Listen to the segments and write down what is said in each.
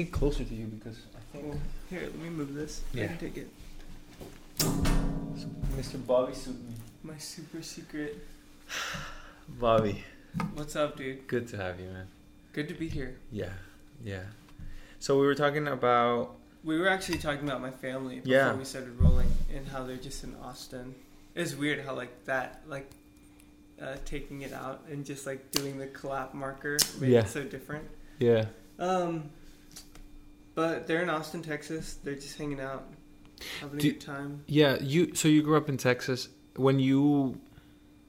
let me get closer to you because I think Well, here, let me move this. I Yeah. can take it. Mr. Bobby suit me. My super secret. Bobby, What's up, dude? good to have you, man. Good to be here. Yeah, yeah. So we were talking about We were actually talking about my family before Yeah. we started rolling and how they're just in Austin. It's weird how like that, like uh, taking it out and just like doing the clap marker made Yeah. it so different. yeah. Um, but they're in Austin, Texas. They're just hanging out, having a good time. Yeah, you so you grew up in Texas. When you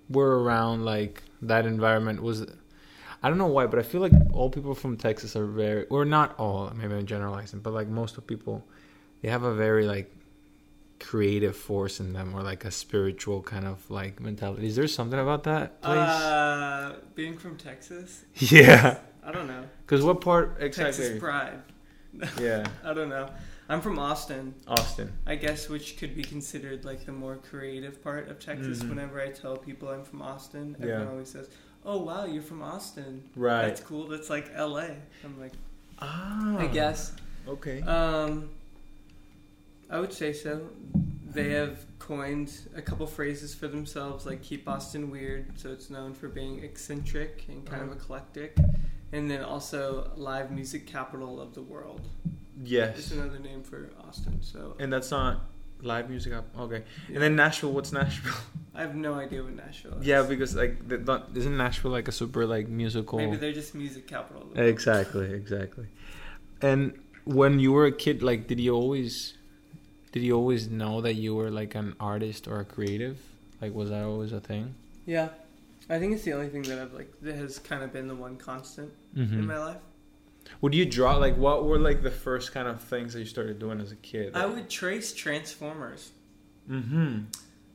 were around like that environment was I don't know why, but I feel like all people from Texas are very or not all, maybe I'm generalizing, but like most of people they have a very like creative force in them or like a spiritual kind of like mentality. Is there something about that place? Uh, being from Texas, yeah. I don't know. Cuz what part Texas exactly? pride. Yeah. I don't know. I'm from Austin, Austin. I guess, which could be considered like the more creative part of Texas. Mhm. Whenever I tell people I'm from Austin, everyone Yeah. always says, "Oh wow, you're from Austin. Right. That's cool. That's like L.A." I'm like, ah. I guess. Okay. Um, I would say so. They have coined a couple phrases for themselves, like "keep Austin weird," so it's known for being eccentric and kind Uh-huh. of eclectic, and then also live music capital of the world. yes. It's another name for Austin. So And that's not live music. up- Okay. And then Nashville. What's Nashville? I have no idea what Nashville is. yeah, because like the, isn't Nashville like a super like musical? maybe they're just music capital. Of the world. exactly, exactly. And when you were a kid, like, did you always, did you always know that you were like an artist or a creative? Like, was that always a thing? Yeah, I think it's the only thing that I've like that has kind of been the one constant Mm-hmm. in my life. Would you draw like what were like the first kind of things that you started doing as a kid? I would trace Transformers. Mm-hmm.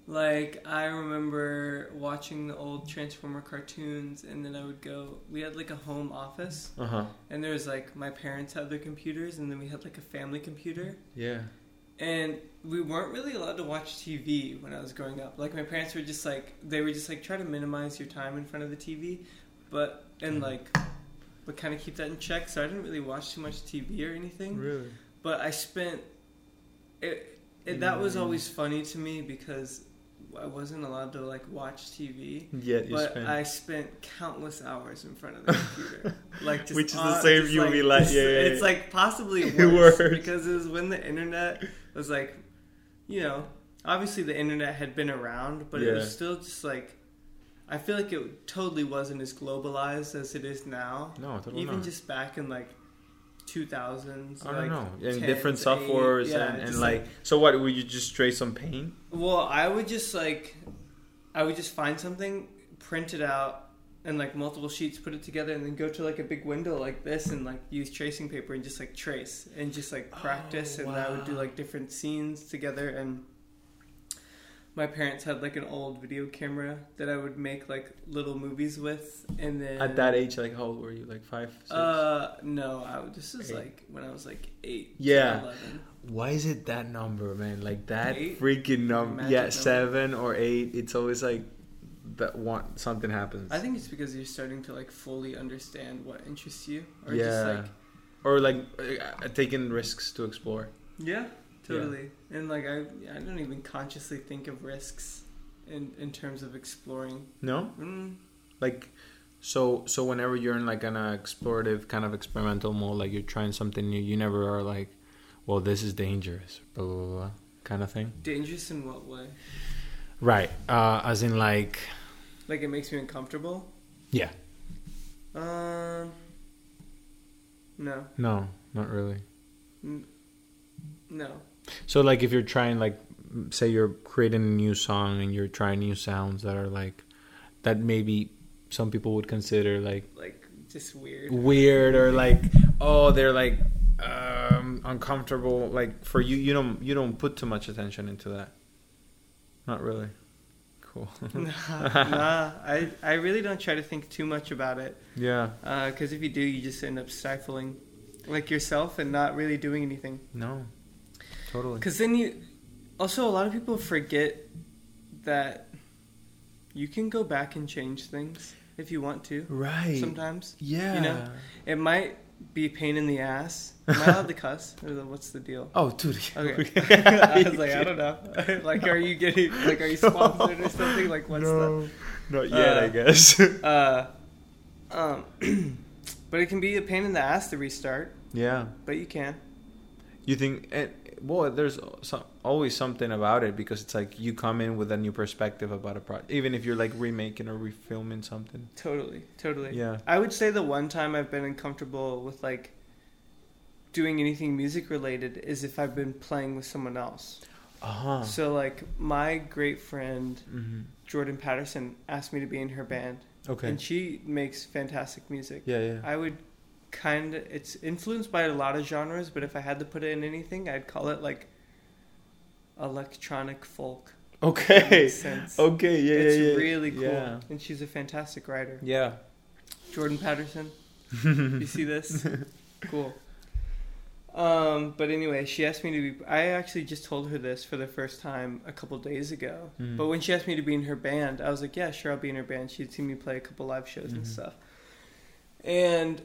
Like I remember watching the old Transformer cartoons, and then I would go. We had like a home office, Uh huh. and there was like my parents had their computers, and then we had like a family computer, Yeah. And we weren't really allowed to watch TV when I was growing up. Like my parents were just like they were just like try to minimize your time in front of the TV, but and mm-hmm. like but kind of keep that in check. So I didn't really watch too much TV or anything. Really. But I spent it, it. That was mm. always funny to me because I wasn't allowed to like watch TV. Yeah, you But spent. I spent countless hours in front of the computer, like just Which is the same you be like- it's, yeah, yeah, it's like possibly worse, Worse. because it was when the internet was like, you know, obviously the internet had been around, but it was still just like, I feel like it totally wasn't as globalized as it is now. no, totally Even not. just back in like 2000s. I like don't know. And 10s, different 8s, softwares yeah, and, and just, like, so what would you just trace some paint? well, I would just like, I would just find something, print it out, and like multiple sheets, put it together, and then go to like a big window like this, and like use tracing paper and just like trace and just like practice, Oh, and I would do like different scenes together. And my parents had like an old video camera that I would make like little movies with, and then At that age, like how old were you? Like five, six? Uh, no, I, would- this is Eight. like when I was like eight. Yeah. 11. Why is it that number, man? Like that Eight? freaking number. Magic Yeah, number. seven or eight. It's always like that want something happens. I think it's because you're starting to like fully understand what interests you, or yeah, just like or like uh, taking risks to explore. yeah, totally. And like I, I don't even consciously think of risks in in terms of exploring. No, Mm, like so. So whenever you're in like an uh, explorative kind of experimental mode, like you're trying something new, you never are like, well, this is dangerous, blah blah blah, blah kind of thing. dangerous in what way? Right. Uh, as in like, Like it makes me uncomfortable. yeah. Um, no, No, not really. no. So like if you're trying like say you're creating a new song and you're trying new sounds that are like that maybe some people would consider like Like just weird. weird or like oh they're like um uncomfortable like for you you don't you don't put too much attention into that. Not really. Cool. nah, nah, I I really don't try to think too much about it. yeah. Uh, because if you do, you just end up stifling like yourself and not really doing anything. No. Totally. Because then you also a lot of people forget that you can go back and change things. if you want to. Right. Sometimes Yeah. You know? it might be a pain in the ass. Am I allowed to cuss? Or what's the deal? Oh, dude. Okay. I was like, I don't know. like, are you getting like, are you sponsored or something? Like, what's no, not yet. Uh, I guess. Uh, um, but it can be a pain in the ass to restart. yeah. But you can. You think? And, well, there's some, always something about it because it's like you come in with a new perspective about a project, even if you're like remaking or refilming something. Totally, totally. Yeah. I would say the one time I've been uncomfortable with like doing anything music related is if I've been playing with someone else. Uh huh. So like my great friend hmm Jordan Patterson asked me to be in her band, Okay. and she makes fantastic music. yeah, yeah. I would kind of it's influenced by a lot of genres, but if I had to put it in anything, I'd call it like electronic folk. Okay. makes sense. Okay. Yeah. it's yeah, yeah. really cool, Yeah. and she's a fantastic writer. Yeah. Jordan Patterson. you see this? Cool. Um, but anyway, she asked me to be. I actually just told her this for the first time a couple days ago. Mhm. But when she asked me to be in her band, I was like, "Yeah, sure, I'll be in her band." She'd seen me play a couple live shows and Mhm. stuff. And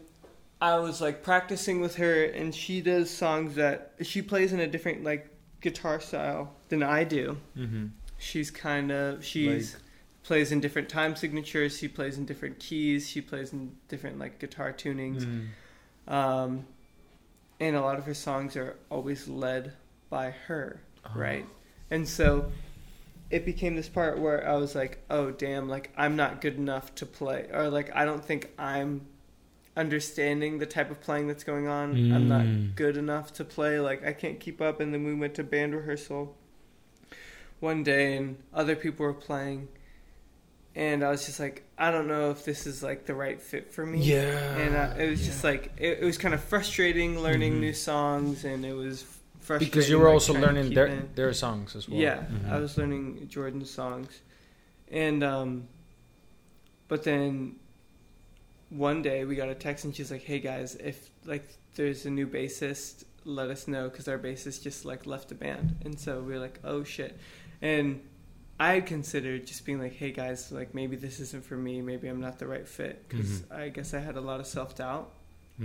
I was like practicing with her, and she does songs that she plays in a different like guitar style than I do. Mm-hmm. She's kind of she's Like- plays in different time signatures. She plays in different keys. She plays in different like guitar tunings. Mm-hmm. Um, and a lot of her songs are always led by her, Uh-huh. right? And so it became this part where I was like, oh, damn, like I'm not good enough to play. Or like, I don't think I'm understanding the type of playing that's going on. I'm Mm. not good enough to play. Like, I can't keep up. And then we went to band rehearsal one day and other people were playing. And I was just like, I don't know if this is like the right fit for me Yeah. and uh, it was just like it, it was kind of frustrating learning Mhm. new songs and it was frustrating because you were like, also learning their in. their songs as well. yeah Mhm. i was learning jordan's songs and um but then one day we got a text and she's like hey guys if like there's a new bassist let us know because our bassist just like left the band and so we are like oh shit and I considered just being like, "Hey guys, like maybe this isn't for me. Maybe I'm not the right fit." Because Mhm. I guess I had a lot of self doubt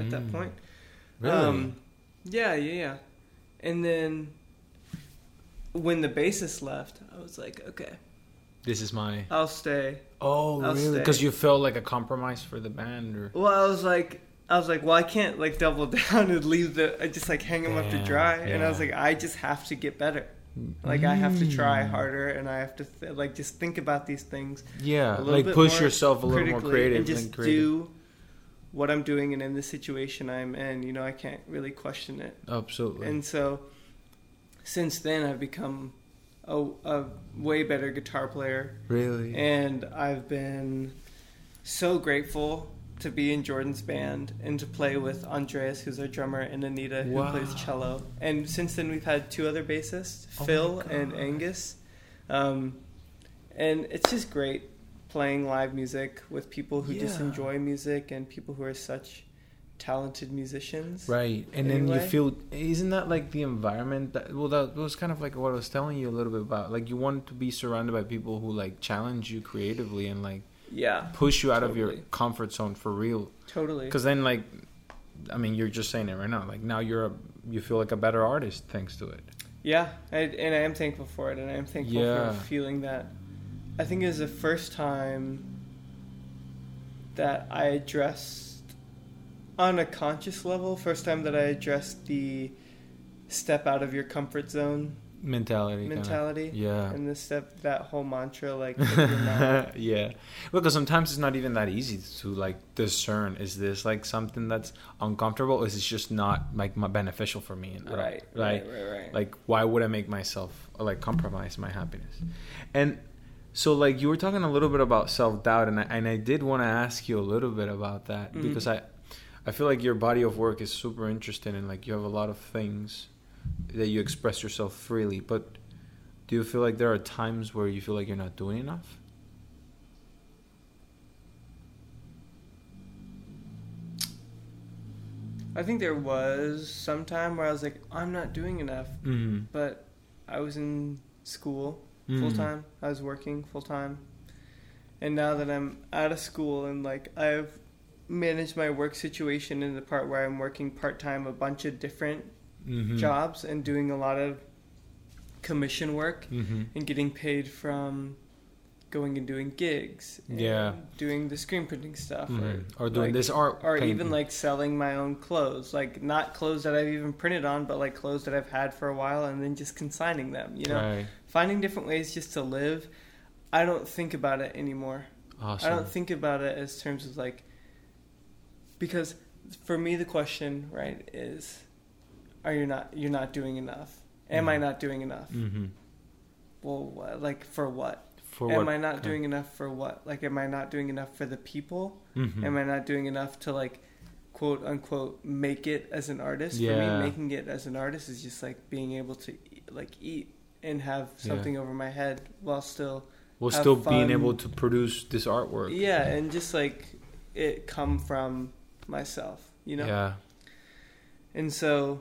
at that Mm. point. Really? Um, yeah, yeah, yeah. And then when the bassist left, I was like, okay, this is my. I'll stay. Oh, I'll really? Because you felt like a compromise for the band, or Well, I was like, I was like, well, I can't like double down and leave the. I just like hang them up to Yeah, dry, and I was like, I just have to get better. Like I have to try Mm. harder, and I have to th- like just think about these things Yeah, like push yourself a little more creative and just creative. do what I'm doing, and in the situation I'm in, you know, I can't really question it. Absolutely. And so, since then, I've become a, a way better guitar player, really. and I've been so grateful to be in Jordan's band and to play with Andreas, who's our drummer, and Anita, who Wow. plays cello. And since then, we've had two other bassists, Oh Phil and Angus. Um, and it's just great playing live music with people who just enjoy music and people who are such talented musicians. Right, and then you feel isn't that like the environment that well that was kind of like what I was telling you a little bit about like you want to be surrounded by people who like challenge you creatively and like Yeah, push you out of your comfort zone for real totally. because then like I mean you're just saying it right now like now you're a you feel like a better artist thanks to it Yeah, I, and I am thankful for it, and I am thankful Yeah. for feeling that. I think it was the first time that I addressed, on a conscious level, first time that I addressed the step out of your comfort zone mentality kinda. mentality. yeah And the step, that whole mantra, like, if you're not- yeah because sometimes it's not even that easy to like discern is this like something that's uncomfortable is it just not like beneficial for me and right, right right, right, right. like why would i make myself like compromise my happiness and so like you were talking a little bit about self-doubt and i, and I did want to ask you a little bit about that Mhm. because i i feel like your body of work is super interesting and like you have a lot of things that you express yourself freely but do you feel like there are times where you feel like you're not doing enough I think there was some time where I was like, I'm not doing enough, mm-hmm. but I was in school full time. I was working full time, and now that I'm out of school and like I've managed my work situation in the part where I'm working part time a bunch of different Mhm. jobs and doing a lot of commission work Mhm. and getting paid from going and doing gigs. and Yeah. Doing the screen printing stuff. Mhm. Or Or, doing like, this art, or painting. even like selling my own clothes. Like not clothes that I've even printed on, but like clothes that I've had for a while and then just consigning them. You know, right. finding different ways just to live. I don't think about it anymore. Awesome. I don't think about it as terms of like because for me the question right is are you not you're not doing enough am i Mhm. not doing enough hmm well like for what For am what? i not doing enough for what like am i not doing enough for the people Mhm. am i not doing enough to like quote unquote make it as an artist for me making it as an artist is just like being able to like eat and have Yeah. something over my head while still While still being able to produce this artwork. yeah and just like it come from myself you know Yeah. and so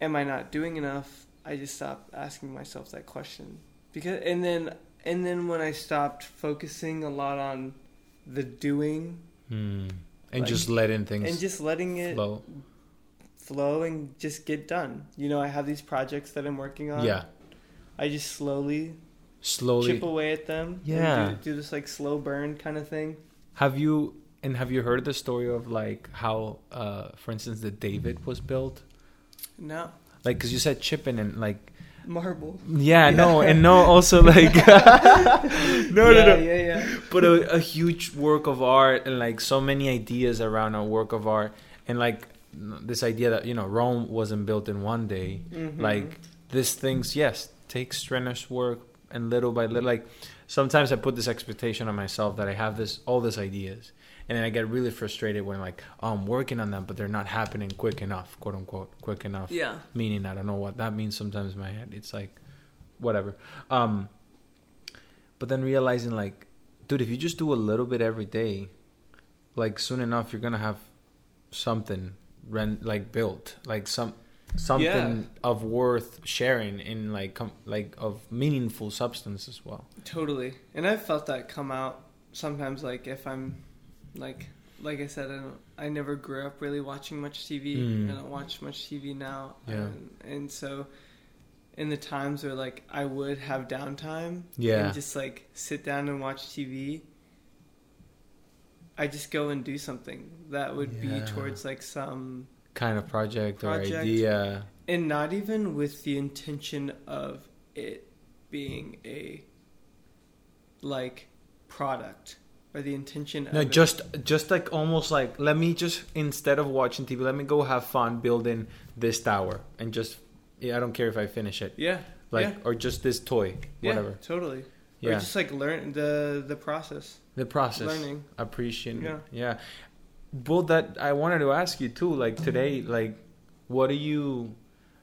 am i not doing enough i just stopped asking myself that question because and then and then when i stopped focusing a lot on the doing Mm. And Like- just letting things and just letting it flow. flow and just get done you know i have these projects that i'm working on Yeah. i just slowly Slowly. chip away at them Yeah. do, do this like slow burn kind of thing Have you and have you heard the story of like how, uh, for instance, the David was built? no Like, cause you said chipping and like, marble yeah, no, and no, also like, no, yeah, no, no, yeah yeah but a, a huge work of art and like so many ideas around a work of art and like this idea that you know Rome wasn't built in one day. Mhm. Like these things, yes, take strenuous work and little by little. Like sometimes I put this expectation on myself that I have this all these ideas, and then I get really frustrated when like oh, I'm working on them, but they're not happening quick enough, quote unquote, quick enough. yeah Meaning I don't know what that means. Sometimes in my head, it's like whatever. Um, but then realizing like, dude, if you just do a little bit every day, like soon enough you're gonna have something rent like built, like some something Yeah. of worth sharing in like com- like of meaningful substance as well. Totally. And I've felt that come out sometimes like if I'm like like I said I don't I never grew up really watching much TV. Mm. I don't watch much TV now. Yeah. And, and so in the times where like I would have downtime Yeah. and just like sit down and watch TV I just go and do something that would Yeah. be towards like some Kind of project, or idea. and not even with the intention of it being a like product or the intention No, just just like almost like let me just instead of watching TV, let me go have fun building this tower and just yeah, I don't care if I finish it. yeah Like yeah, or just this toy, yeah whatever. totally Yeah. or just like learn the the process the process. learning Appreciate Yeah. yeah. Well that I wanted to ask you too, like today, like what do you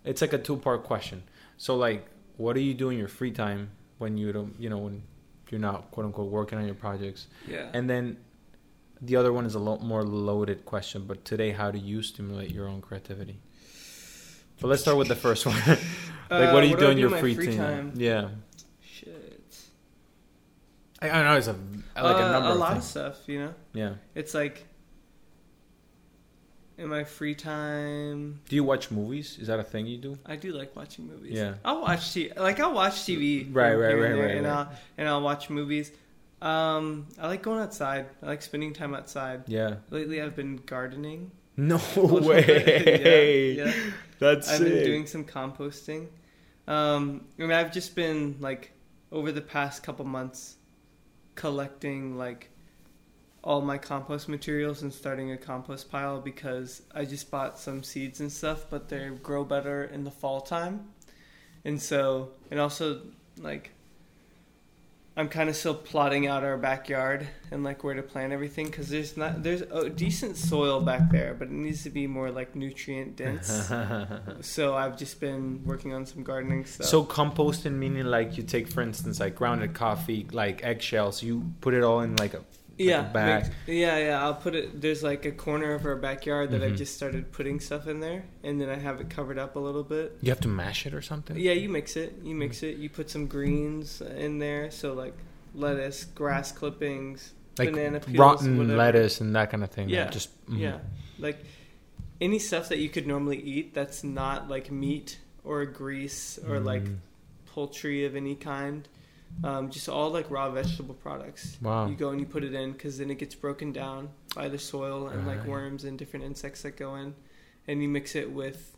it's like a two part question. So like what do you do in your free time when you don't you know, when you're not quote unquote working on your projects? yeah And then the other one is a lot more loaded question, but today, how do you stimulate your own creativity? But let's start with the first one. like, Uh, what are you what do in do your free, free time? Yeah, shit I, I know it's a like a Uh, number a of lot of stuff you know Yeah. it's like in my free time Do you watch movies? Is that a thing you do? I do like watching movies. Yeah. I'll watch TV. Like I'll watch TV. Right, right, here and right, right, And right. I'll and I'll watch movies. Um, I like going outside. I like spending time outside. Yeah. Lately, I've been gardening. No yeah, way. yeah. That's I've sick. been doing some composting. Um, I mean, I've just been like over the past couple months collecting like all my compost materials and starting a compost pile because I just bought some seeds and stuff, but they grow better in the fall time. And so, and also like I'm kind of still plotting out our backyard and like where to plant everything because there's not there's a decent soil back there, but it needs to be more like nutrient dense. so I've just been working on some gardening stuff. so composting meaning like you take, for instance, like grounded coffee, like eggshells. You put it all in like a yeah, bag. yeah, yeah. I'll put it. There's like a corner of our backyard that Mhm. I've just started putting stuff in there, and then I have it covered up a little bit. You have to mash it or something. Yeah, you mix it. You mix it. You put some greens in there, so like lettuce, grass clippings, like banana peels, rotten whatever. lettuce and that kind of thing. Yeah, Just mhm. Yeah, like any stuff that you could normally eat that's not like meat or grease or like Mm. poultry of any kind. Um, just all like raw vegetable products. Wow. You go and you put it in because then it gets broken down by the soil and like worms and different insects that go in, and you mix it with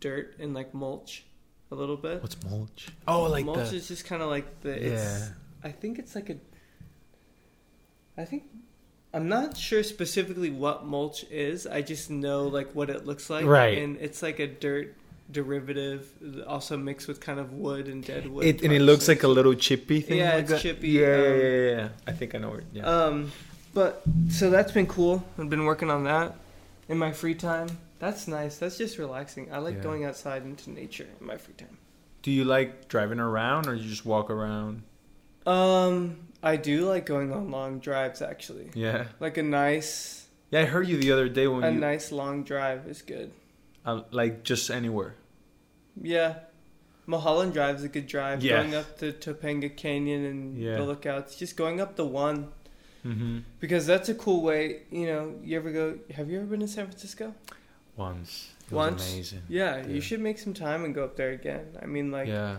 dirt and like mulch a little bit. What's mulch? Oh, like mulch the is just kind of like the. It's, yeah. I think it's like a. I think. I'm not sure specifically what mulch is. I just know like what it looks like. Right. And it's like a dirt derivative, also mixed with kind of wood and dead wood. It, and it looks like a little chippy thing. Yeah, like it's that. chippy, Yeah, um, yeah, yeah, yeah. I think I know it. Yeah. Um, but so that's been cool. I've been working on that in my free time. That's nice. That's just relaxing. I like Yeah. going outside into nature in my free time. Do you like driving around, or you just walk around? Um, I do like going on long drives actually. Yeah. Like a nice, Yeah, I heard you the other day when a you nice long drive is good. uh, like just anywhere. Yeah. Mulholland Drive is a good drive. Yeah. Going up the Topanga Canyon and Yeah. the lookouts. Just going up the one Mm-hmm. because that's a cool way. You know, you ever go? Have you ever been to San Francisco? Once. It Once? amazing. Yeah, Yeah. you should make some time and go up there again. I mean, like, yeah.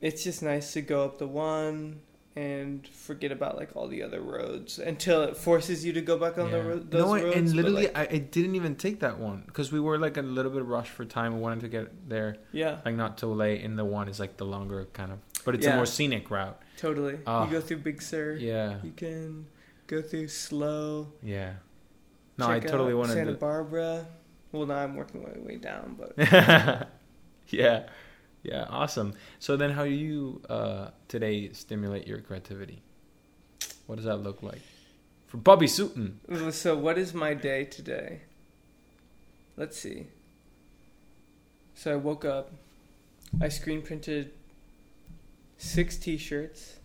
it's just nice to go up the one and forget about like all the other roads until it forces you to go back on the Yeah. road. Those no, roads. and literally, like, I, I didn't even take that one because we were like a little bit rushed for time. We wanted to get there yeah, like not too late, and the one is like the longer kind of, but it's a more scenic route. totally. Ah. you go through Big Sur. Yeah, You can go through Slow. yeah. No, I check totally out wanted Santa to. Barbara. Well, now I'm working my way down, but yeah, yeah, awesome. So then, how do you uh, today stimulate your creativity? What does that look like for Bobby Sutton? so what is my day today? Let's see. So I woke up. I screen printed six T-shirts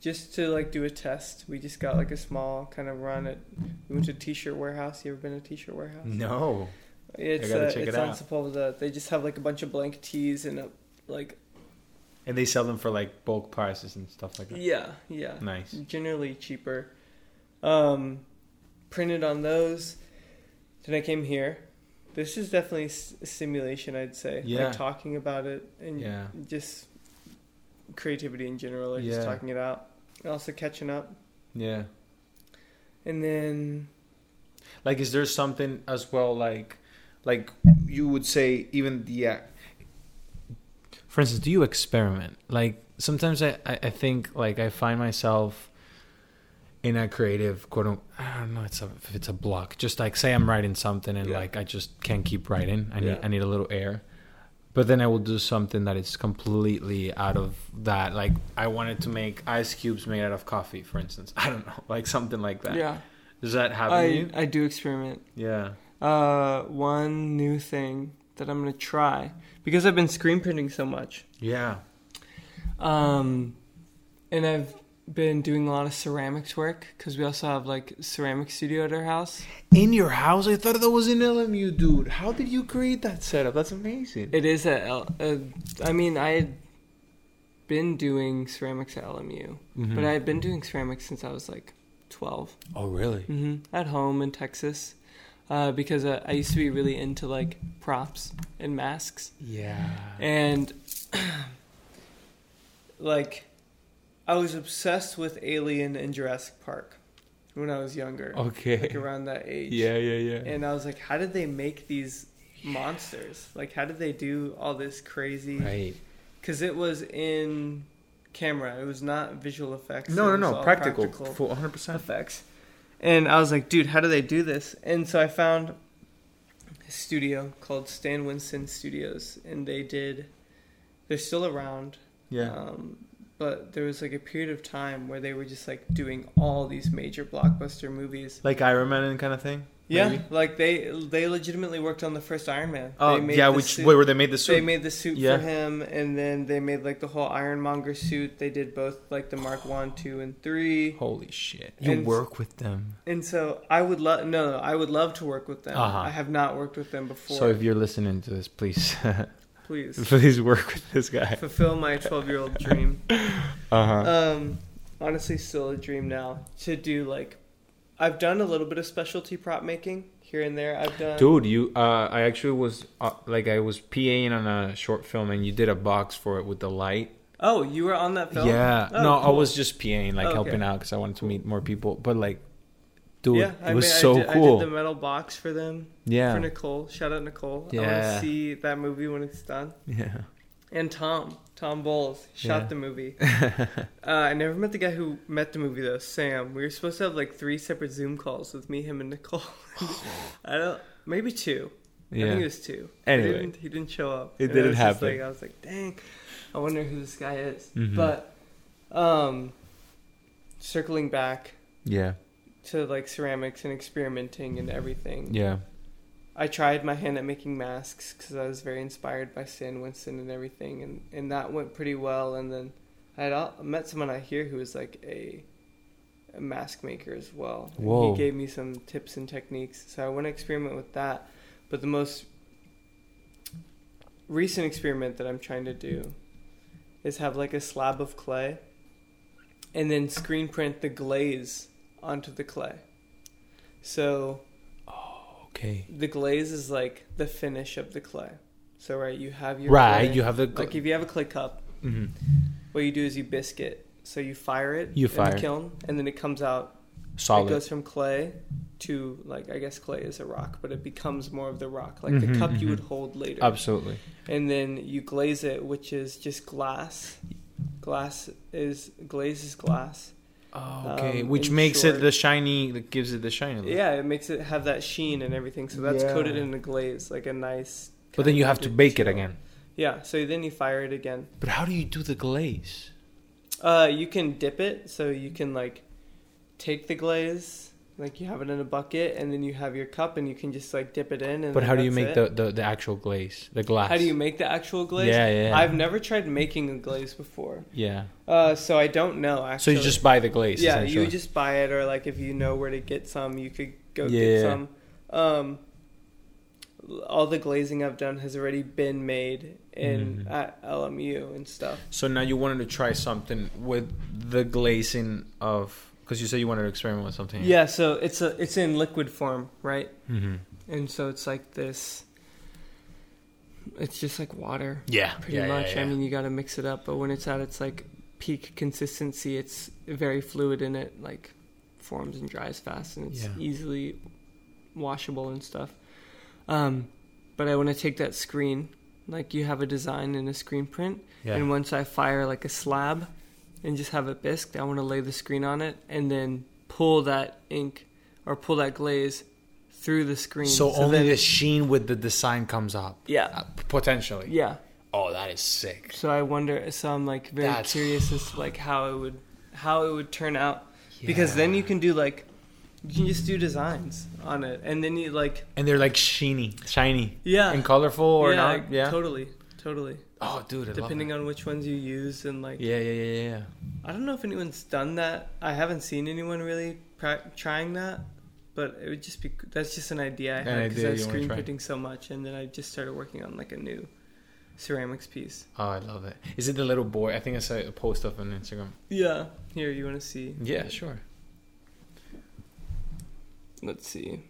just to like do a test. We just got like a small kind of run at. We went to T-shirt warehouse. You ever been to T-shirt warehouse? No. It's uh, check it it's on out. Sepulveda. They just have like a bunch of blank tees and a like And they sell them for like bulk prices and stuff like that. yeah yeah Nice. generally cheaper. Um, printed on those. Then I came here. This is definitely simulation, I'd say. Yeah. Like talking about it and Yeah. just creativity in general, or Yeah. just talking it out. And also catching up. Yeah. And then, Like, is there something as well, like, like you would say, even the. For instance, do you experiment? Like, sometimes I, I, think, like, I find myself in a creative quote. unquote- I don't know. It's a, if it's a block. Just like say I'm writing something and Yeah. like I just can't keep writing. I need Yeah. I need a little air. But then I will do something that is completely out of that. Like I wanted to make ice cubes made out of coffee, for instance. I don't know, like something like that. yeah, Does that happen I? I do experiment. Yeah. Uh, one new thing that I'm to try because I've been screen printing so much. Yeah. Um, and I've been doing a lot of ceramics work because we also have like ceramic studio at our house. In your house? I thought that was in LMU, dude. How did you create that setup? That's amazing. It is at, L- uh, I mean, I had been doing ceramics at LMU, Mhm. but I had been doing ceramics since I was like 12 Oh, really? Mm-hmm. at home in Texas. Uh, because uh, I used to be really into like props and masks. Yeah. And like I was obsessed with Alien and Jurassic Park when I was younger. Okay. Like around that age. Yeah, yeah, yeah. And I was like, how did they make these monsters? Like how did they do all this crazy right. cuz it was in camera. It was not visual effects. No, no, no. all Practical. Full 100%. effects. And I was like, dude, how do they do this? And so I found a studio called Stan Winston Studios, and they did. They're still around. Yeah. Um, but there was like a period of time where they were just like doing all these major blockbuster movies. like Iron Man and kind of thing? Yeah, Maybe? like they they legitimately worked on the first Iron Man. Oh, they made yeah, which, suit- wait, where they made the suit. they made the suit Yeah. for him, and then they made like the whole Ironmonger suit. They did both like the Mark One, Two, and Three. Holy shit. You And- work with them. And so I would love no, no, I would love to work with them. Uh-huh. I have not worked with them before. So if you're listening to this, please, Please please work with this guy. fulfill my twelve-year-old dream. Uh huh. Um, honestly, still a dream now to do like. I've done a little bit of specialty prop making here and there. I've done. Dude, you uh I actually was uh, like I was PAing on a short film and you did a box for it with the light. Oh, you were on that film. Yeah. Oh, no, I was just PAing like Okay. helping out cuz I wanted to meet more people, but like dude, yeah, it was I so I did, cool. I did the metal box for them. yeah. For Nicole. Shout out Nicole. I want Yeah. to see that movie when it's done. yeah. And Tom. Tom Bowles shot Yeah. the movie. uh, I never met the guy who met the movie though, Sam. We were supposed to have like three separate Zoom calls with me, him, and Nicole. I don't. Maybe two. I think it was two. Anyway. he didn't, he didn't show up. It And didn't just happen. Like, I was like, dang. I wonder who this guy is. Mhm. But, um, circling back Yeah. to like ceramics and experimenting and everything. Yeah. I tried my hand at making masks because I was very inspired by Stan Winston and everything, and, and that went pretty well. And then I had al- met someone out here who was like a, a mask maker as well. And Whoa. He gave me some tips and techniques, so I want to experiment with that. But the most recent experiment that I'm trying to do is have like a slab of clay, and then screen print the glaze onto the clay. So Okay. the glaze is like the finish of the clay. So right, you have your Right, clay. you have the like if you have a clay cup, Mhm. what you do is you biscuit. So you fire it You in fire the kiln, and then it comes out. solid. It goes from clay to like I guess clay is a rock, but it becomes more of the rock, like the Mhm, cup you mhm. would hold later. Absolutely. And then you glaze it, which is just glass. Glass is glaze is glass. Oh, okay. Um, Which makes short- it the shiny that gives it the shiny look. Yeah, it makes it have that sheen and everything. So that's Yeah. coated in a glaze, like a nice. But then you have to bake it again. Yeah, so then you fire it again. But how do you do the glaze? Uh, you can dip it, so you can like take the glaze, like you have it in a bucket, and then you have your cup, and you can just like dip it in. And But how do you make the, the, the actual glaze? The glass. How do you make the actual glaze? Yeah, yeah, yeah. I've never tried making a glaze before, Yeah. uh, so I don't know. Actually. So you just buy the glaze. yeah, you just buy it, or like if you know where to get some, you could go Yeah. get some. Um, all the glazing I've done has already been made in Mhm. at LMU and stuff. So now you wanted to try something with the glazing of because you said you wanted to experiment with something. Yeah, so it's a it's in liquid form, right? Mm-hmm. And so it's like this. It's just like water, Yeah. pretty yeah, yeah, much. yeah. I mean, you got to mix it up, but when it's at its like peak consistency, it's very fluid and it like forms and dries fast, and it's Yeah. easily washable and stuff. Um, but I want to take that screen, like you have a design in a screen print, yeah. and once I fire like a slab and just have it bisqued, I want to lay the screen on it and then pull that ink or pull that glaze through the screen. so, only then- the sheen with the design comes up. yeah, Uh, potentially. yeah. Oh, that is sick. So I wonder. So I'm like very That's- curious as to like how it would how it would turn out because then you can do like you can just do designs on it and then you like and they're like sheeny, shiny, yeah and colorful or yeah, not. Yeah. totally totally Oh, dude, I depending on which ones you use and like. Yeah, yeah, yeah, yeah, yeah. I don't know if anyone's done that. I haven't seen anyone really pra- trying that, but it would just be that's just an idea I An had because I was screen printing so much, and then I just started working on like a new ceramics piece. Oh, I love it. Is it the little boy? I think I saw a post up on Instagram. Yeah, here you want to see? Yeah, sure. Let's see.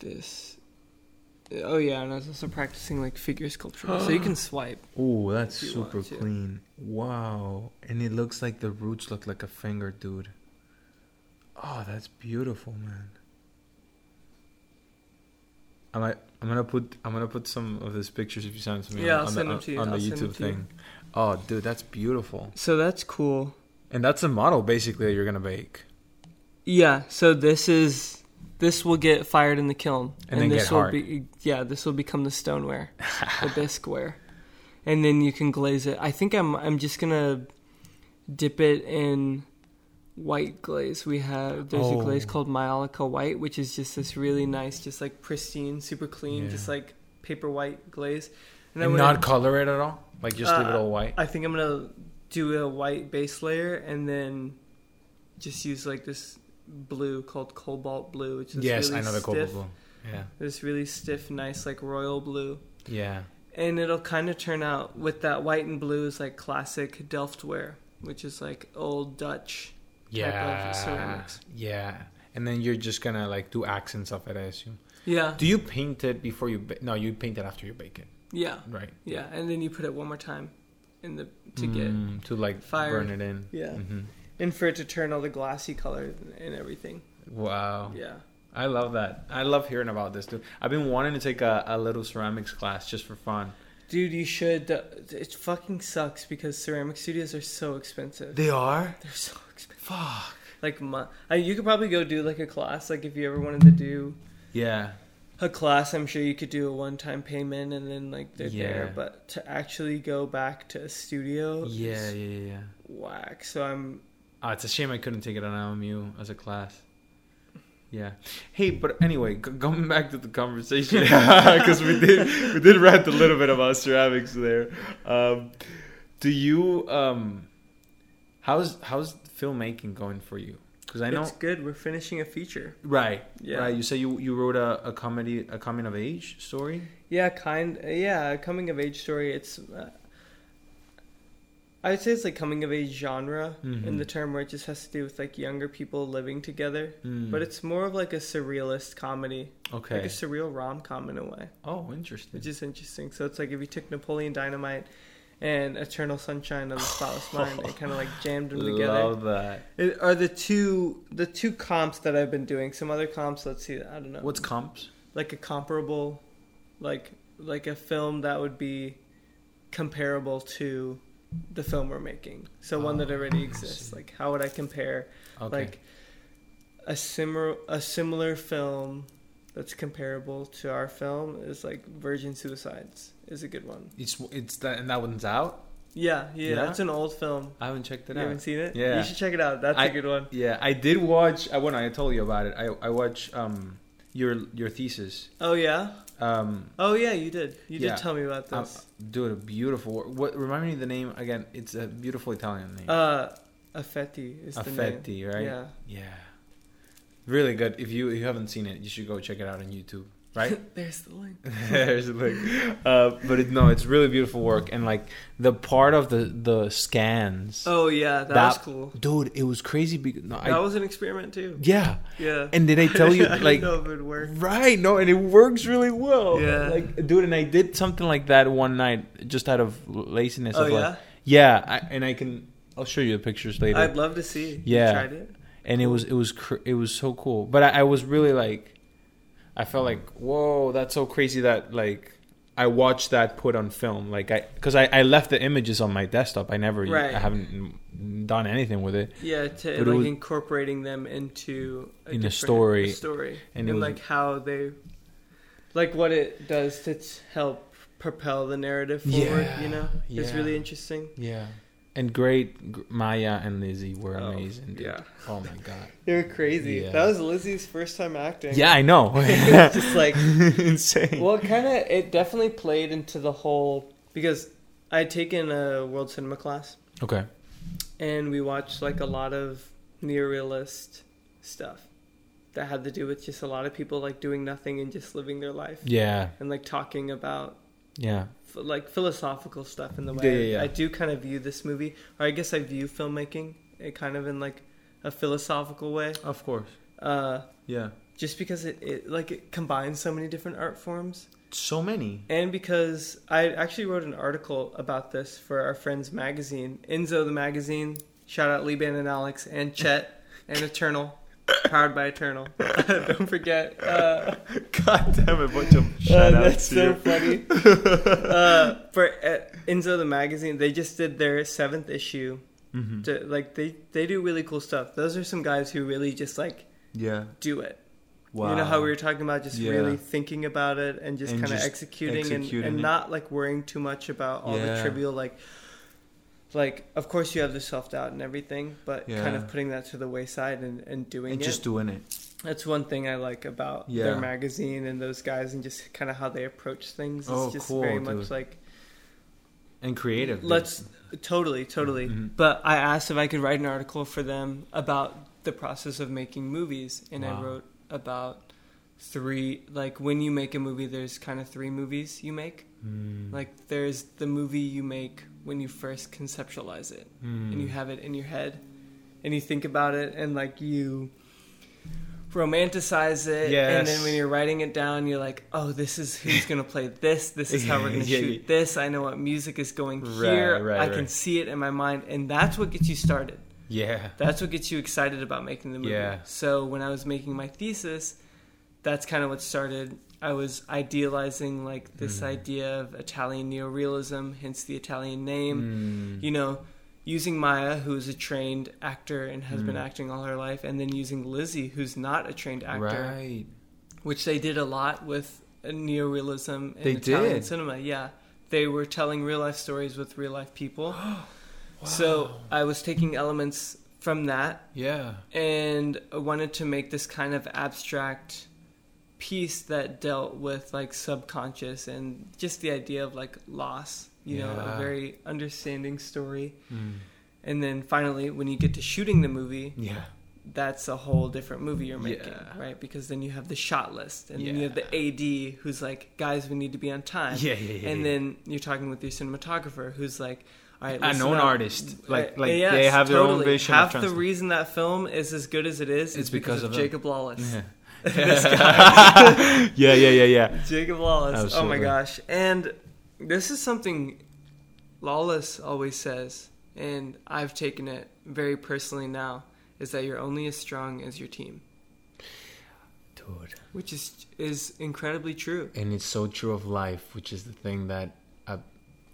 This. Oh yeah, and I was also practicing like figure sculpture, so you can swipe. Ooh, that's If you super to. clean. Wow. And it looks like the roots look like a finger, dude. Oh, that's beautiful, man. I might, I'm gonna put I'm gonna put some of these pictures if you send them to me Yeah, on, I'll on send the, them to you. on the I'll send them YouTube to you. thing. Oh, dude, that's beautiful. So that's cool. And that's a model basically that you're gonna bake. Yeah, so this is this will get fired in the kiln, And then this will hard. be yeah, this will become the stoneware, the bisqueware, and then you can glaze it. I think I'm I'm just gonna dip it in white glaze. We have there's a glaze Oh. called Majolica White, which is just this really nice, just like pristine, super clean, Yeah. just like paper white glaze. And, wanna- not color it at all. Like just leave it Uh, all white. I think I'm gonna do a white base layer and then just use like this blue called cobalt blue, which is yes, really I know the stiff. cobalt blue. Yeah, This really stiff, nice like royal blue, yeah. and it'll kind of turn out with that white and blue is like classic Delftware, which is like old Dutch. Yeah. ceramics. Yeah. And then you're just gonna like do accents of it, I assume. Yeah, Do you paint it before you? Ba- no, you paint it after you bake it, yeah, right? yeah, and then you put it one more time in the to get Mm, to like fire. burn it in. Yeah. hmm and for it to turn all the glassy color and everything. Wow. Yeah. I love that. I love hearing about this too. I've been wanting to take a, a little ceramics class just for fun. Dude, you should. It fucking sucks because ceramic studios are so expensive. They are. They're so expensive. Fuck. Like, my, I, you could probably go do like a class. Like, if you ever wanted to do Yeah. a class, I'm sure you could do a one-time payment and then like they're Yeah. there. But to actually go back to a studio, yeah, yeah. yeah. whack. So I'm. Oh, it's a shame I couldn't take it on LMU as a class. Yeah. Hey, but anyway, g- going back to the conversation because we did we did rant a little bit about ceramics there. Um, do you um, how's how's filmmaking going for you? Because I know It's good. We're finishing a feature. right, Yeah. right. You say you you wrote a, a comedy a coming of age story. Yeah, kind. Yeah, a coming of age story. It's. Uh, I would say it's like coming of age genre in Mhm. the term where it just has to do with like younger people living together. Mm. But it's more of like a surrealist comedy, okay. like a surreal rom com in a way, oh, interesting. which is interesting. So it's like if you took Napoleon Dynamite and Eternal Sunshine of the Spotless Mind and kind of like jammed them together. Love that. It are the two the two comps that I've been doing. Some other comps, let's see, I don't know. What's comps? like a comparable like like a film that would be comparable to the film we're making. So one that Oh, already exists. Like how would I compare Okay. like a similar a similar film that's comparable to our film is like Virgin Suicides is a good one. it's it's that and that one's out. Yeah, yeah, Yeah? it's an old film. I haven't checked it You out. You haven't seen it? Yeah. You should check it out. That's a I- good one. Yeah, I did watch. I when I told you about it, I I watched um your your thesis. Oh yeah? Um, Oh yeah, you did. You Yeah. did tell me about this. dude, a beautiful. What remind me of the name again? It's a beautiful Italian name. Uh Affetti is the name. Affetti, right? Yeah. Yeah, really good. If you if you haven't seen it, you should go check it out on YouTube. Right? There's the link. There's a link. Uh, but it, no, it's really beautiful work, and like the part of the the scans, Oh yeah, that, That- was cool. dude, it was crazy. Because no, that I, was an experiment too. yeah. Yeah. And did I tell you I didn't like know if it'd. Right, no, and it works really well. Yeah. like dude, and I did something like that one night just out of laziness. Oh of like- yeah, yeah, I, and I can. I'll show you the pictures later. I'd love to see. You Yeah. tried it. and it was it was cr- it was so cool. But I, I was really like, I felt like, whoa, that's so crazy that like I watched that put on film. Like I, because I, I left the images on my desktop. I never, Right. I haven't done anything with it. Yeah, to But like was- incorporating them into a In a story. story, And and, was- like how they, like what it does to t- help propel the narrative forward. Yeah, You know, it's really interesting. Yeah, and great Maya and Lizzie were Oh, amazing. Dude. yeah. Oh my god. They were crazy. Yeah. That was Lizzie's first time acting. Yeah, I know. It's just like insane. well, it kind of it definitely played into the whole because I had taken a world cinema class Okay. and we watched like a lot of neorealist stuff that had to do with just a lot of people like doing nothing and just living their life Yeah. and like talking about Yeah. Like philosophical stuff in the way Yeah, yeah, yeah. I do kind of view this movie or I guess I view filmmaking it kind of in like a philosophical way Of course. uh Yeah. just because it, it like it combines so many different art forms So many. and because I actually wrote an article about this for our friends magazine, Enzo the magazine. Shout out Liban and Alex and Chet and Eternal, powered by Eternal. Don't forget. Uh, God damn it, bunch of uh, shout that's so funny. uh, for uh, Enzo the magazine, they just did their seventh issue. hmm To, like they they do really cool stuff. Those are some guys who really just like Yeah. do it. Wow. You know how we were talking about just Yeah. really thinking about it and just kind of executing, executing and, and not like worrying too much about all Yeah. the trivial like like of course you have the self doubt and everything, but kind of putting that to the wayside and, and doing and it. just doing it. That's one thing I like about Yeah. their magazine and those guys and just kind of how they approach things. It's Oh, just cool, very dude. much like And creative. dude. let's totally totally. Mhm. But I asked if I could write an article for them about the process of making movies, and I wrote about three like when you make a movie there's kind of three movies you make Mm. like there's the movie you make when you first conceptualize it Mm. and you have it in your head and you think about it and like you romanticize it and then when you're writing it down you're like oh this is who's gonna play this this is how we're gonna Yeah, shoot yeah. this i know what music is going Right, here right, i can see it in my mind and that's what gets you started yeah. that's what gets you excited about making the movie. Yeah. So when I was making my thesis, that's kind of what started. I was idealizing like this Mm. idea of Italian neorealism, hence the Italian name. Mm. You know, using Maya, who's a trained actor and has been Mm. acting all her life, and then using Lizzie, who's not a trained actor, Right. which they did a lot with uh, neorealism in They Italian did? cinema. Yeah, they were telling real life stories with real life people. wow. So I was taking elements from that Yeah. and I wanted to make this kind of abstract piece that dealt with like subconscious and just the idea of like loss. You know, a very understanding story. Mm. And then finally, when you get to shooting the movie, Yeah. that's a whole different movie you're making, Yeah. right? Because then you have the shot list, and then you have the AD who's like, "Guys, we need to be on time." Yeah, yeah, yeah. and yeah. then you're talking with your cinematographer who's like all right A known up. artist. Like- like yes, they have their own totally. vision of half the reason that film is as good as it is It's is because, because of, of jacob lawless Yeah. this guy. Yeah, yeah, yeah, yeah. jacob lawless. Oh my gosh. And this is something lawless always says and i've taken it very personally now is that you're only as strong as your team. Dude. which is is incredibly true. And it's so true of life, which is the thing that uh,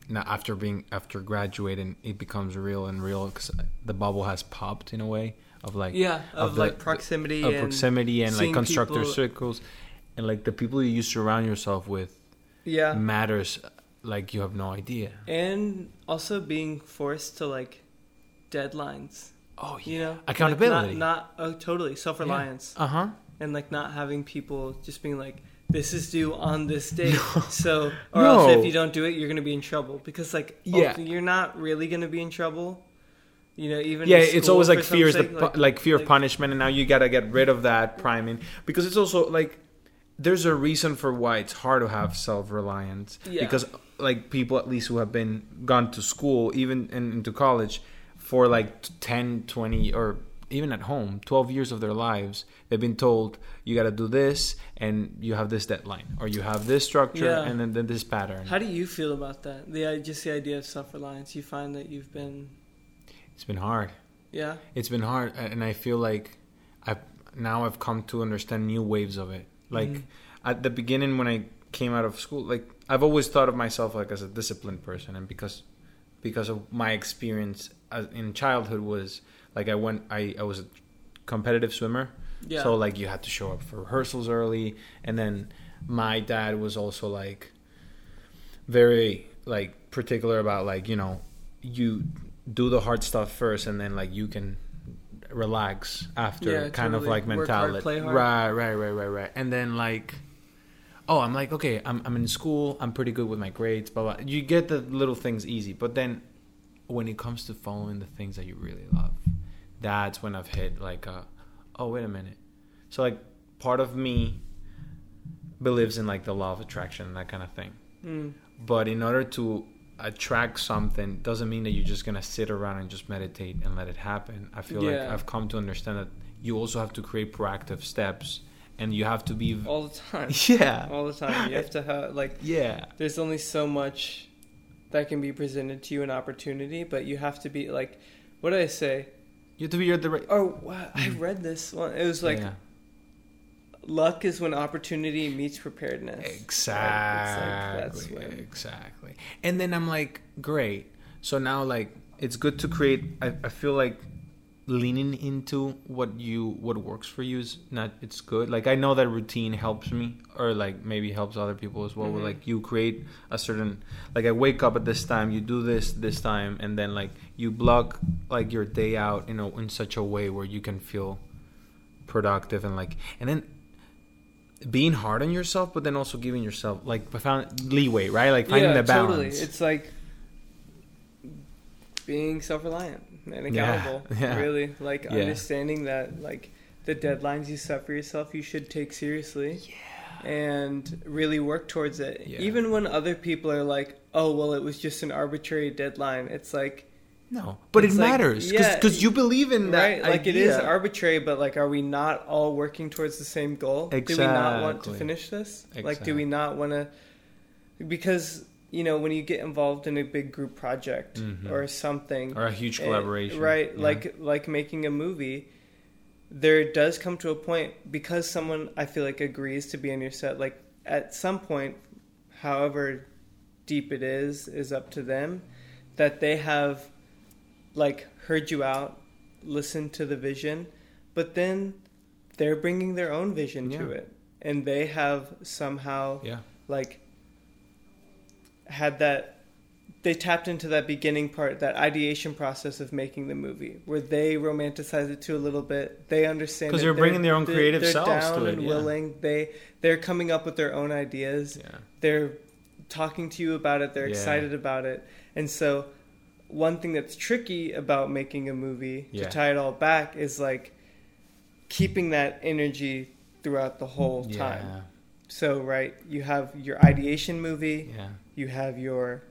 now after being after graduating, it becomes real and real because the bubble has popped in a way of like yeah of, of the- like proximity of and proximity and like constructor people- circles, and like the people you surround yourself with yeah. matters like you have no idea. and also being forced to like deadlines. Oh you know? Like, accountability. not, not oh, totally. Self-reliance. Uh huh. and like not having people just being like this is due on this date. So or No. else if you don't do it you're gonna be in trouble. Because like Yeah. oh, you're not really gonna be in trouble you know even yeah, it's always like fear sake, the, pu- like, fear like- of punishment, and now you gotta get rid of that priming because it's also like there's a reason for why it's hard to have self reliance Yeah. because like people at least who have been gone to school, even in, into college, for like 10, 20, or even at home, twelve years of their lives, they've been told you gotta do this, and you have this deadline, or you have this structure, Yeah. and then, then this pattern. how do you feel about that the just the idea of self-reliance you find that you've been It's been hard. yeah it's been hard and i feel like i've now i've come to understand new waves of it like Mhm. at the beginning when i came out of school like i've always thought of myself like as a disciplined person and because because of my experience as, in childhood was like i went i i was a competitive swimmer yeah so like you had to show up for rehearsals early and then my dad was also like very like particular about like you know you do the hard stuff first and then like you can relax after Yeah, kind of totally. like Work hard, mentality play hard. right right right right right and then like oh i'm like okay i'm, I'm in school i'm pretty good with my grades blah blah you get the little things easy but then when it comes to following the things that you really love that's when i've hit like uh oh wait a minute so like part of me believes in like the law of attraction and that kind of thing Mm. but in order to attract something doesn't mean that you're just gonna sit around and just meditate and let it happen. I feel like i've come to understand that you also have to create proactive steps and you have to be all the time. Yeah. All the time. You have to have like yeah. there's only so much that can be presented to you an opportunity but you have to be like what did i say? You have to be the right oh wow, i read this one. It was like yeah. Luck is when opportunity meets preparedness. Right? exactly It's like, when- exactly. And then i'm like great. So now like it's good to create I, I feel like leaning into what you what works for you is not it's good. Like i know that routine helps me or like maybe helps other people as well Mhm. where like you create a certain like i wake up at this time you do this this time and then like you block like your day out you know in such a way where you can feel productive and like and then being hard on yourself but then also giving yourself like found leeway right like finding yeah, the balance totally it's like being self-reliant and accountable yeah. really like Yeah. understanding that like the deadlines you set for yourself you should take seriously. And really work towards it. Yeah. Even when other people are like, "Oh, well, it was just an arbitrary deadline." It's like, No, but it It's like- matters yeah, because you believe in that. right? Like it is arbitrary, but like, are we not all working towards the same goal? Do we not want to finish this? Like, do we not want to? Because you know, when you get involved in a big group project Mhm. or something, or a huge eh, collaboration, right? yeah. Like like making a movie. There does come to a point because someone I feel like agrees to be on your set. Like at some point, however deep it is, is up to them. That they have like heard you out, listened to the vision, but then they're bringing their own vision to it, and they have somehow yeah, like had that they tapped into that beginning part that ideation process of making the movie where they romanticize it to a little bit. They understand 'Cause it. they're bringing their own creative they're- they're selves down to it, and yeah. willing. They they're coming up with their own ideas. Yeah, they're talking to you about it. They're Yeah. excited about it. And so one thing that's tricky about making a movie Yeah. to tie it all back is like keeping that energy throughout the whole yeah, time so right you have your ideation movie yeah. you have your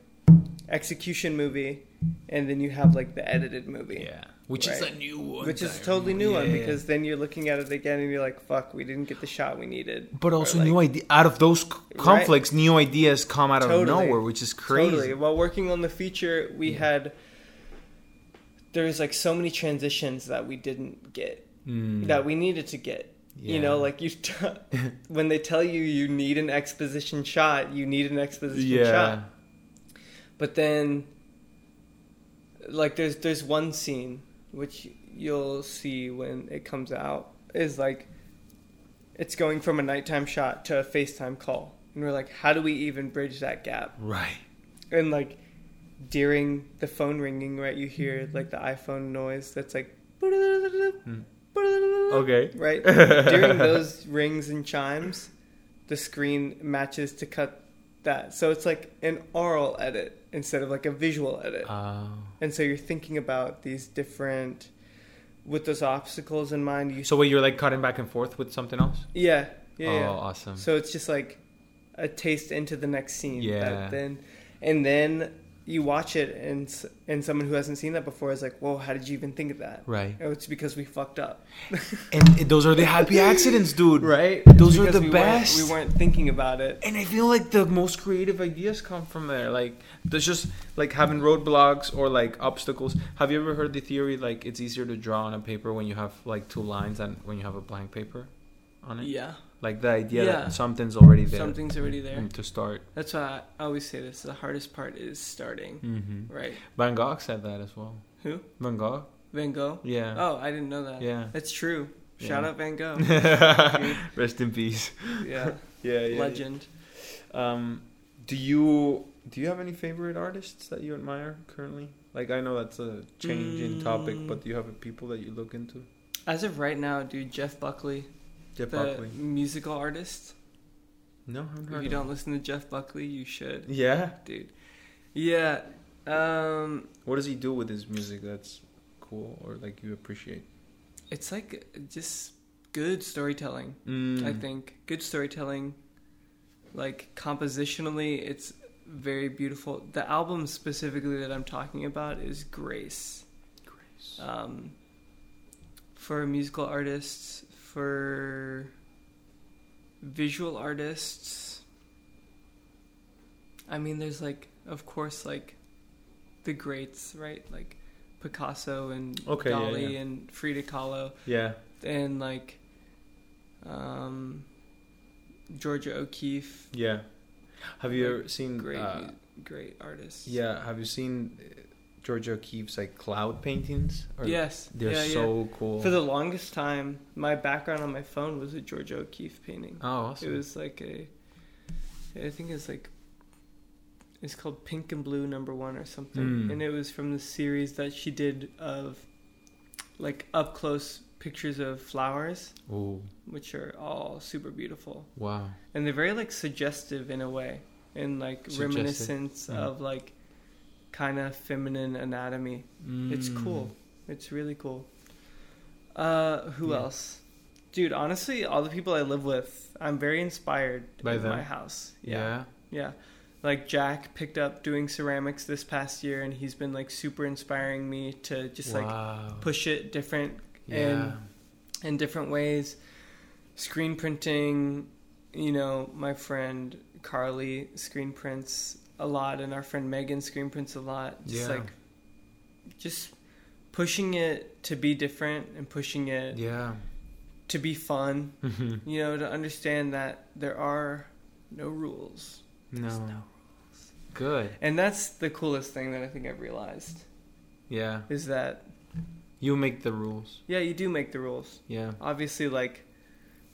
execution movie and then you have like the edited movie Yeah, which is a new one. which is a totally new one because then you're looking at it again and you're like fuck we didn't get the shot we needed But also like, new idea out of those conflicts, new ideas come out of nowhere, which is crazy. Totally. While working on the feature, we Yeah. had there's like so many transitions that we didn't get Mm. that we needed to get. You know, like you t- when they tell you you need an exposition shot, you need an exposition yeah, shot. But then like there's there's one scene which you'll see when it comes out is like it's going from a nighttime shot to a FaceTime call. And we're like, how do we even bridge that gap? right. and like during the phone ringing right you hear like the iphone noise that's like Hmm. Okay. right during those rings and chimes the screen matches to cut that so it's like an oral edit instead of like a visual edit Oh. And so you're thinking about these different with those obstacles in mind you so wait, you're like cutting back and forth with something else? yeah yeah, oh, yeah. awesome. So it's just like a taste into the next scene. Yeah. That then, and then you watch it, and and someone who hasn't seen that before is like, "Whoa, how did you even think of that?" right. Oh, it's because we fucked up, And those are the happy accidents, dude. right? Those are the we best. Weren't, we weren't thinking about it. And I feel like the most creative ideas come from there. Like there's just like having roadblocks or like obstacles. Have you ever heard the theory like it's easier to draw on a paper when you have like two lines than when you have a blank paper on it? Yeah, Like the idea Yeah. that something's already there something's already there. mm, to start. That's why I always say this: the hardest part is starting. hmm Right? Van Gogh said that as well. Who? Van Gogh? Van Gogh. Yeah. Oh, I didn't know that. Yeah. That's true. Shout Yeah. out Van Gogh. Rest in peace. Yeah, Yeah, yeah. legend. Um, do you do you have any favorite artists that you admire currently? Like I know that's a changing topic, Mm. but do you have people that you look into? As of right now, dude, Jeff Buckley, Jeff the Buckley. musical artist. No, I haven't If you of don't listen to Jeff Buckley, you should. Yeah. dude. Yeah. Um, What does he do with his music that's cool or like you appreciate? it's like just good storytelling. Mm. I think good storytelling. Like compositionally, it's very beautiful. The album specifically that I'm talking about is Grace. Grace. Um, for musical artists, for visual artists. I mean, there's like, of course, like the greats, right? Like Picasso and Okay, Dali yeah. and Frida Kahlo Yeah. and like um, Georgia O'Keeffe. Yeah. Have you Like, ever seen? Great, uh, great artists. yeah. Have you seen Georgia O'Keeffe's like cloud paintings? Or- Yes. They're yeah, yeah. so cool. For the longest time, my background on my phone was a Georgia O'Keeffe painting. oh, awesome. It was like a, I think it's like, it's called Pink and Blue Number One or something, Mm. and it was from the series that she did of, like up close pictures of flowers, Ooh. which are all super beautiful, Wow. and they're very like suggestive in a way, and like Suggestive. reminiscence Mhm. of like, kind of feminine anatomy. It's Mm. cool. It's really cool. Uh, who Yeah. else? Dude, honestly, all the people I live with, I'm very inspired By in my house. Yeah. Yeah. Like Jack picked up doing ceramics this past year and he's been like super inspiring me to just like push it different yeah. and in different ways. Screen printing, you know, my friend Carly screen prints a lot and our friend Megan screen prints a lot. Just Yeah. like just pushing it to be different and pushing it yeah. to be fun, Mhm. you know, to understand that there are no rules. There's no. no Good. And that's the coolest thing that I think I've realized Yeah. is that You make the rules. yeah, you do make the rules. Yeah. Obviously, like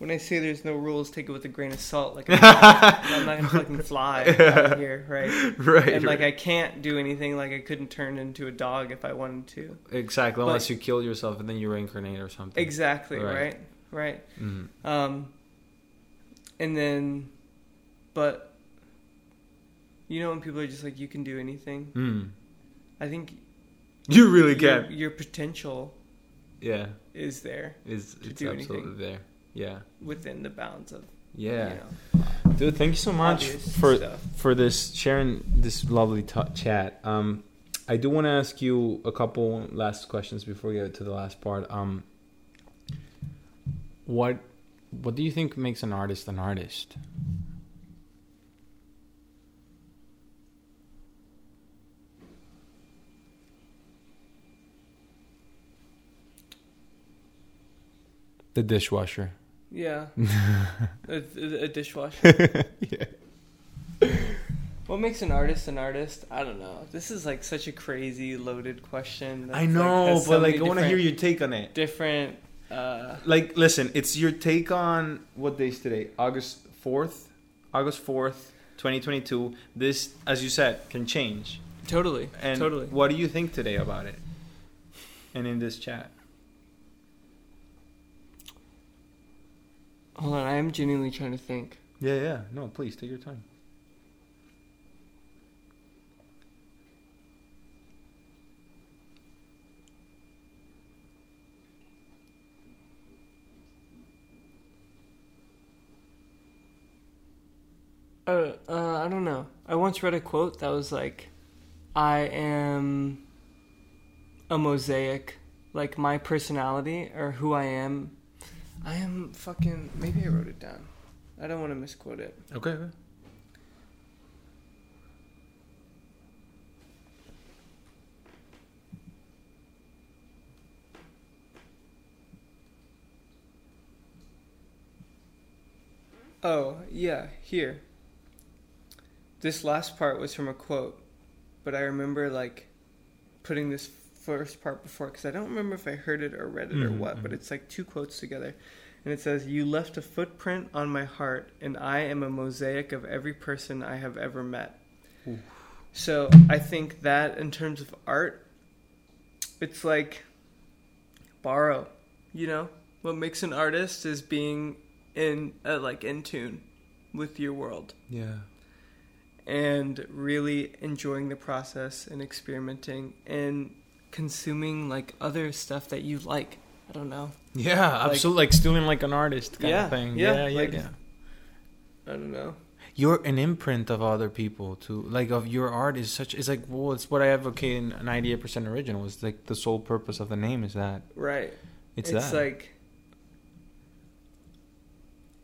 when I say there's no rules, take it with a grain of salt. Like I'm not, I'm not gonna fucking fly out here, right? right. And like right. I can't do anything. Like I couldn't turn into a dog if I wanted to. exactly. Unless you kill yourself and then you reincarnate or something. Exactly, Right. right? Right. Mhm. Um, and then, but you know when people are just like you can do anything. Mm. I think You really your, can. your potential Yeah. is there? Is It's absolutely anything. there. Yeah. within the bounds of Yeah. you know Dude, thank you so much for stuff. for this sharing this lovely t- chat. Um, I do want to ask you a couple last questions before we get to the last part. Um, what what do you think makes an artist an artist? The dishwasher. Yeah. a, a, dishwasher. yeah. What makes an artist an artist? I don't know. This is like such a crazy loaded question. I like, know, has so but like I want to hear your take on it. different. Uh, Like, listen, it's your take on what day's today? August fourth, August fourth, twenty twenty two. This, as you said, can change. totally. And totally. what do you think today about it? And in this chat, Hold on. I am genuinely trying to think. yeah, yeah, no, please take your time. Uh, uh, I don't know. I once read a quote that was like, "I am a mosaic, like my personality or who I am. I am fucking. Maybe I wrote it down. I don't want to misquote it. Okay. okay. Oh yeah, here. This last part was from a quote, but I remember like putting this first part before because I don't remember if I heard it or read it or Mhm, what. But mhm. it's like two quotes together, and it says, "You left a footprint on my heart, and I am a mosaic of every person I have ever met." Ooh. So I think that in terms of art, it's like borrow. You know, what makes an artist is being in uh, like in tune with your world Yeah. and really enjoying the process and experimenting and consuming like other stuff that you like. I don't know. Yeah, absolutely. Like stealing like an artist kind Yeah, of thing. yeah, Yeah, yeah, like- yeah. I don't know. You're an imprint of other people too. Like of your art is such. It's like well, it's what I advocate in ninety eight percent original. It's like the sole purpose of the name is that Right. it's, that. It's, that. like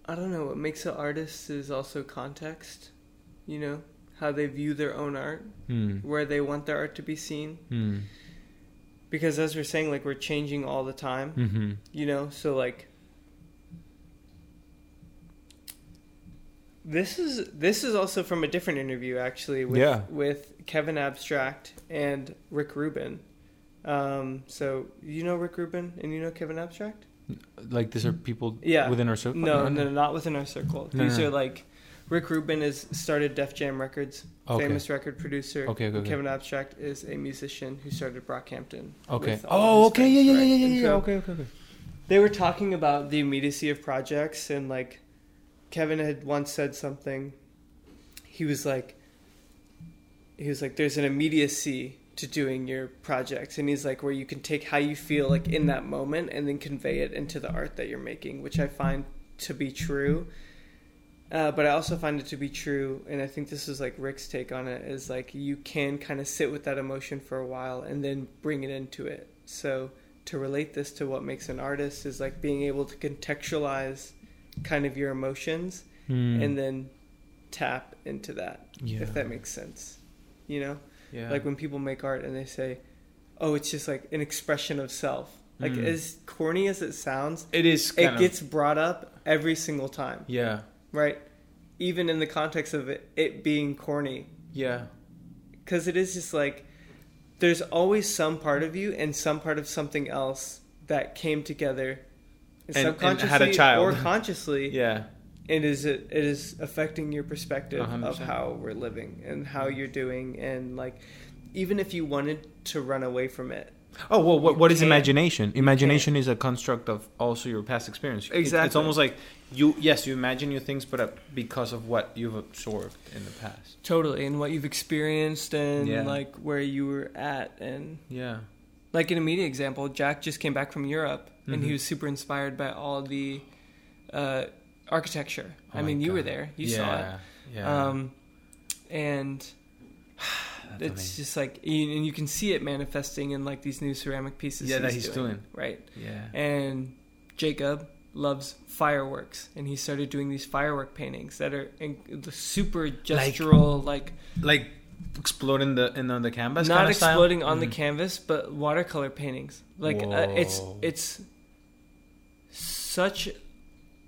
I don't know. What makes an artist is also context. You know how they view their own art, Hmm. where they want their art to be seen. Hmm. Because as we're saying, like we're changing all the time. Hmm. you know so like this is this is also from a different interview actually with Yeah. with Kevin Abstract and Rick Rubin um so you know Rick Rubin and you know Kevin Abstract Like these are people Yeah. within our circle. no no not within our circle No, these no. are like Rick Rubin is started Def Jam Records Okay. famous record producer Okay, okay, okay. Kevin Abstract is a musician who started Brockhampton Okay. Oh, okay. Yeah, friends, yeah, yeah, right? yeah, And yeah. so- Okay, okay, okay. they were talking about the immediacy of projects and like Kevin had once said something he was like he was like there's an immediacy to doing your projects and he's like where you can take how you feel like in that moment and then convey it into the art that you're making which i find to be true uh, but i also find it to be true and i think this is like rick's take on it is like you can kind of sit with that emotion for a while and then bring it into it so to relate this to what makes an artist is like being able to contextualize kind of your emotions Hmm. and then tap into that yeah. if that makes sense you know yeah. like when people make art and they say oh it's just like an expression of self like Mm. as corny as it sounds it is. it of- gets brought up every single time Yeah. Right even in the context of it, it being corny Yeah. because it is just like there's always some part of you and some part of something else that came together And- and subconsciously had a child. or consciously Yeah. and it is it is affecting your perspective A hundred of how we're living and how you're doing and like even if you wanted to run away from it Oh well, what, what is imagination? Imagination is a construct of also your past experience. It- It's Exactly. almost like you, yes, you imagine new things, but uh, because of what you've absorbed in the past. totally and what you've experienced and Yeah. like where you were at and Yeah. like in a media example jack just came back from europe and he Mhm. was super inspired by all the uh, architecture Oh i mean you were there you yeah. saw it Yeah. um, and it's just like you- and you can see it manifesting in like these new ceramic pieces Yeah, that he's doing. right yeah. and Jacob loves fireworks, and he started doing these firework paintings that are in, the super gestural, like, Like exploding the in on the canvas. not exploding on the Mhm. canvas, but watercolor paintings. Like uh, it's it's such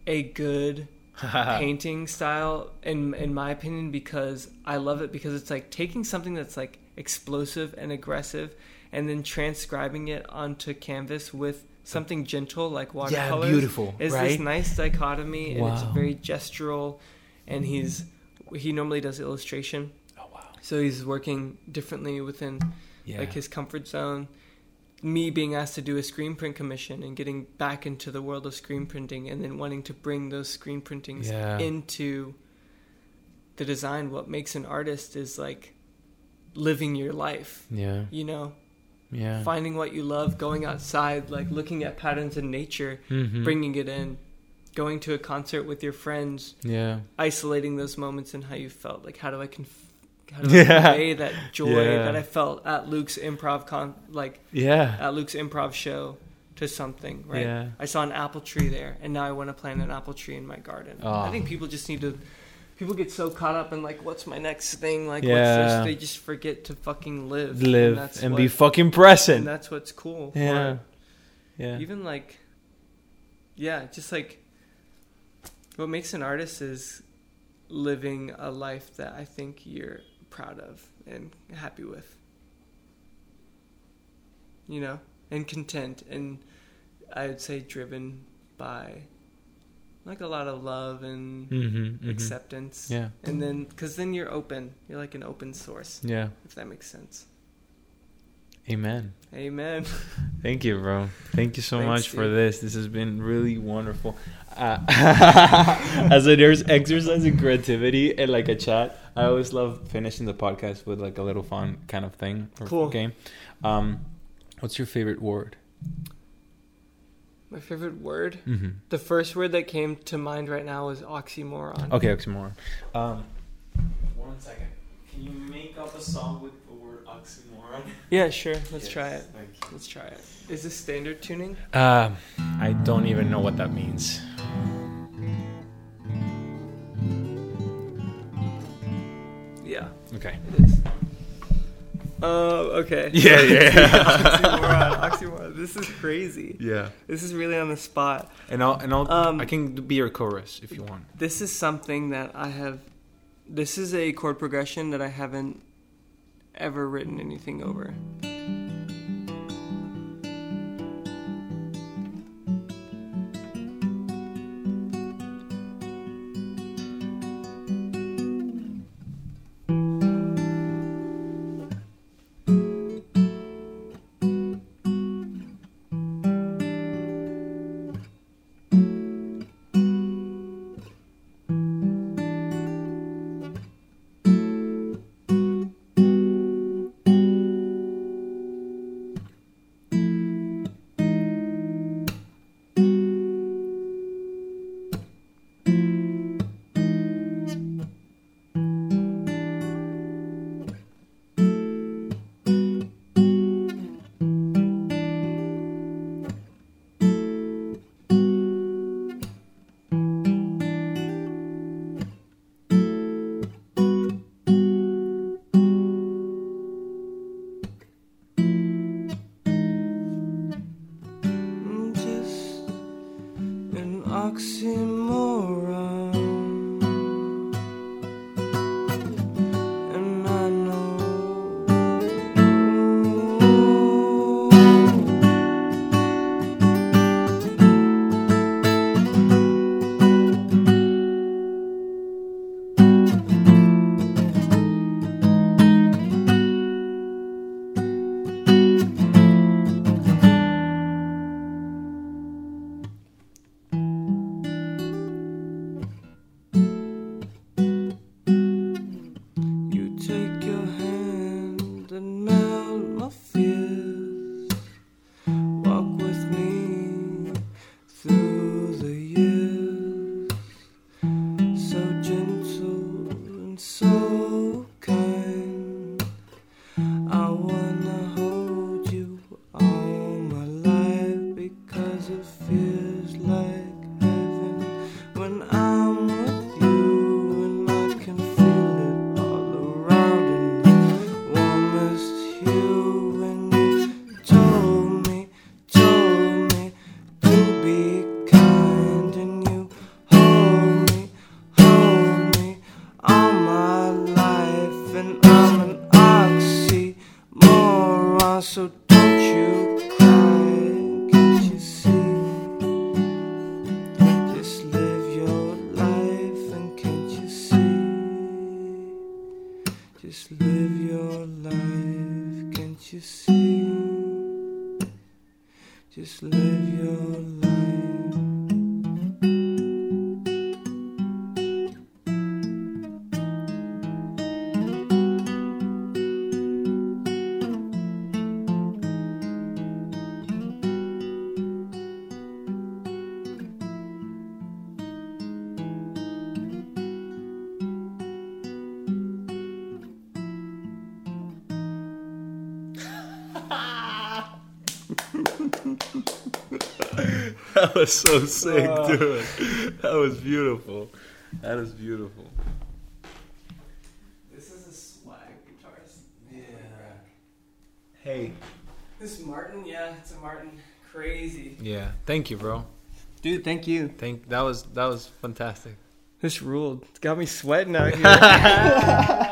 a good painting style in in my opinion because I love it because it's like taking something that's like explosive and aggressive and then transcribing it onto canvas with something gentle like yeah, watercolors. beautiful. It's right? this nice dichotomy and it's very gestural and he's he normally does illustration. oh wow. So he's working differently within Yeah. like his comfort zone. Me being asked to do a screen print commission and getting back into the world of screen printing and then wanting to bring those screen printings Yeah. into the design. What makes an artist is like living your life, yeah. you know, Yeah. finding what you love, going outside, like looking at patterns in nature, Mhm. bringing it in, going to a concert with your friends, Yeah. isolating those moments and how you felt. Like, how do I conf- how do I Yeah. convey that joy Yeah. that I felt at Luke's improv con like Yeah. at Luke's improv show to something, right? Yeah. I saw an apple tree there, and now I want to plant an apple tree in my garden. Oh. I think people just need to. People get so caught up in like, what's my next thing? Like, Yeah. what's this? They just forget to fucking live. Live that's and what- be fucking And present. that's what's cool. Yeah. Yeah. Even like, yeah, just like what makes an artist is living a life that I think you're proud of and happy with. You know, and content, and I would say driven by like a lot of love and Mm-hmm, mm-hmm. acceptance. Yeah. And then, because then you're open. You're like an open source, Yeah. if that makes sense. Amen. Amen. Thank you, bro. Thank you so Thanks, much for dude. this. This has been really wonderful. Uh, as a there's exercise in creativity and like a chat, I always love finishing the podcast with like a little fun kind of thing or Cool. game. Um, what's your favorite word? My favorite word. Mm-hmm. The first word that came to mind right now was oxymoron. Okay, oxymoron. Um, one second. Can you make up a song with the word oxymoron? Yeah, sure. Let's try it. Let's try it. Is this standard tuning? Uh, I don't even know what that means. Yeah, Okay. it is. Oh, okay. Yeah, yeah. oxymoron, oxymoron. This is crazy. Yeah. This is really on the spot. And I'll and I'll Um, I can be your chorus if you want. This is something that I have. This is a chord progression that I haven't ever written anything over. so was so sick, uh, dude. That was beautiful. That is beautiful. This is a swag guitarist. Yeah. Hey. This Martin, yeah, it's a Martin. Crazy. Yeah. Thank you, bro. Dude, thank you. Thank that was that was fantastic. This ruled. It's got me sweating out here.